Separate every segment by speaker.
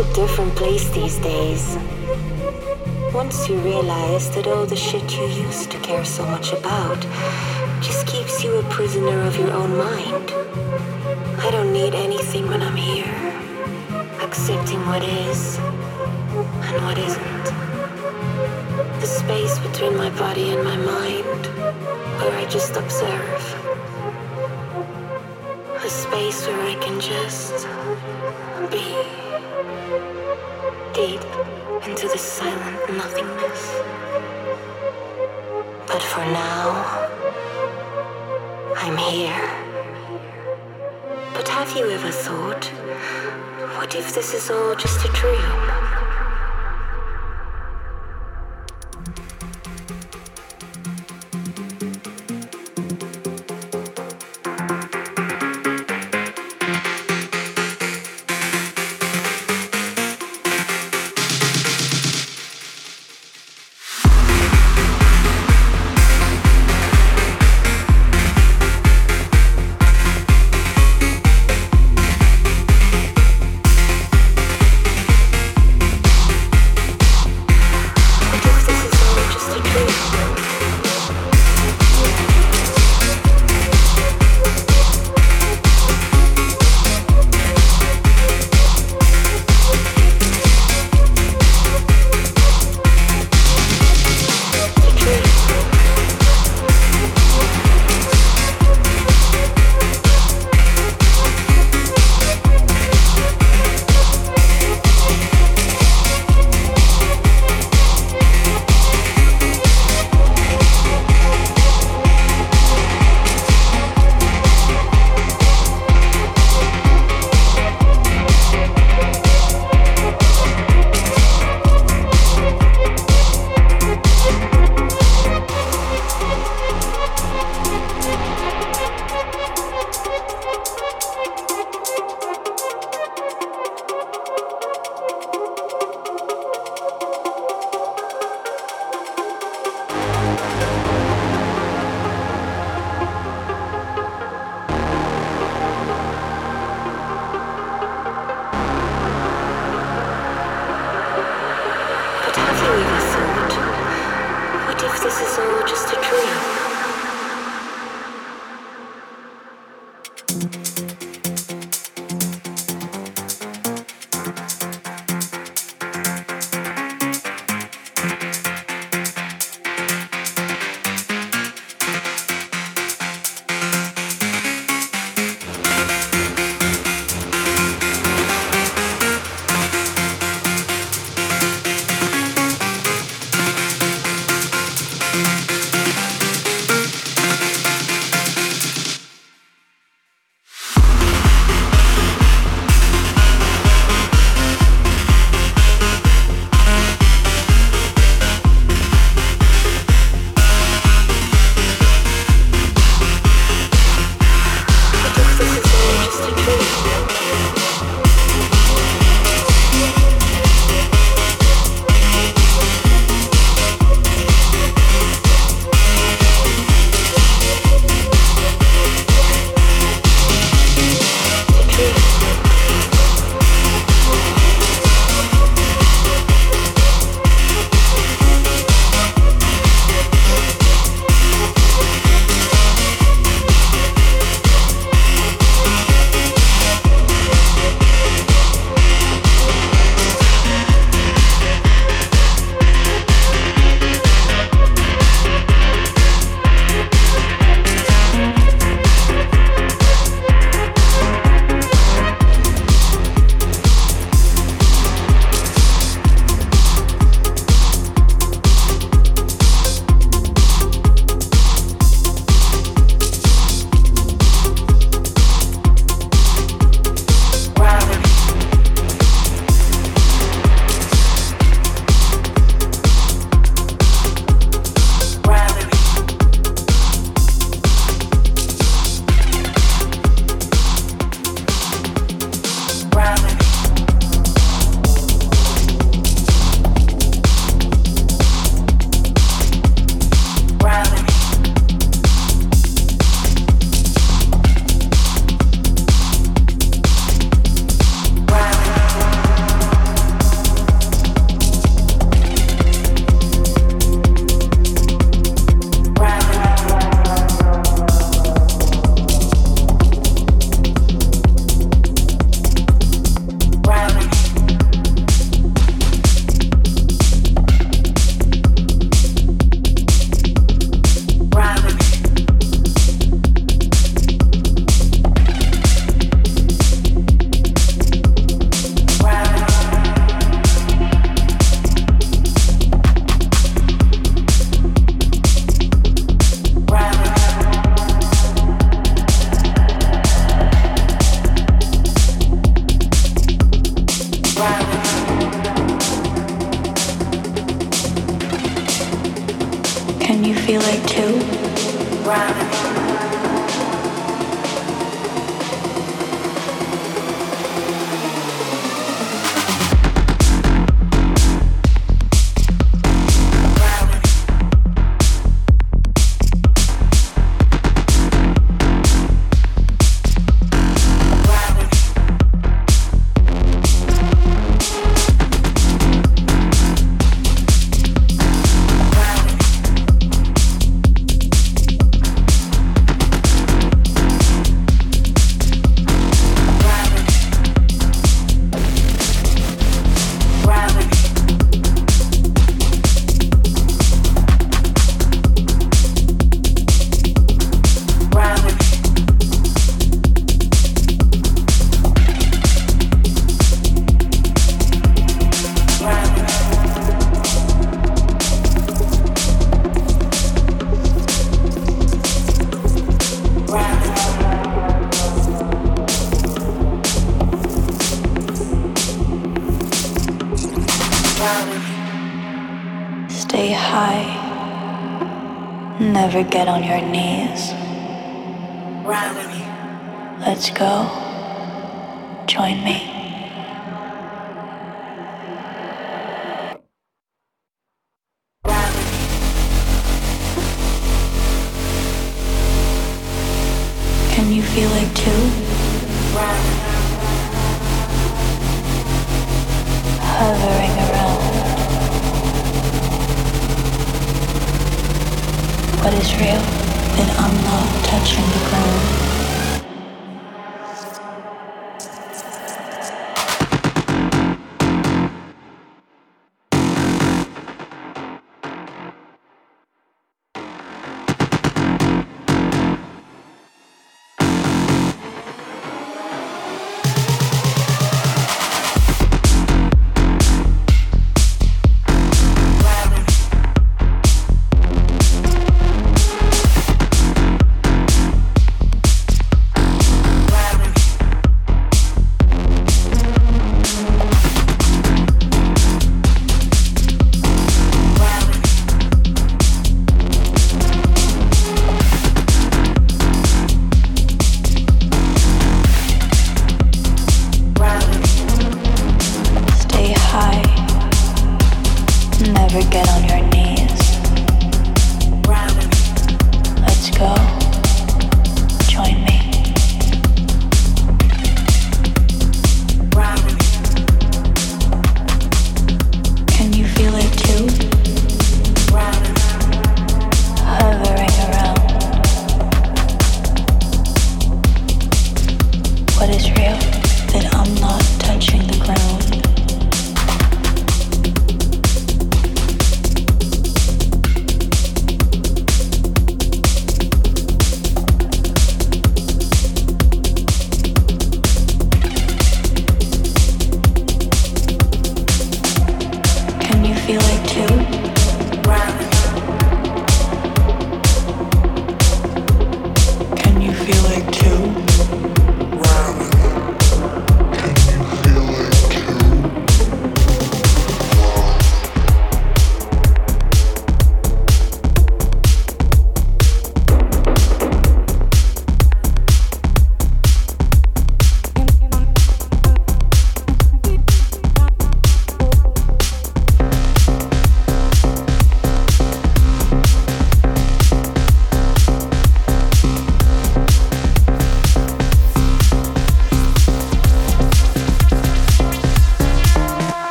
Speaker 1: a different place these days. Once you realize that all the shit you used to care so much about just keeps you a prisoner of your own mind. I don't need anything when I'm here, accepting what is and what isn't. The space between my body and my mind, where I just observe. A space where I can just be into the silent nothingness. But for now, I'm here. But have you ever thought, what if this is all just a dream?
Speaker 2: Stay high. Never get on your knees. Let's go. Join me.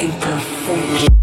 Speaker 1: imperfect.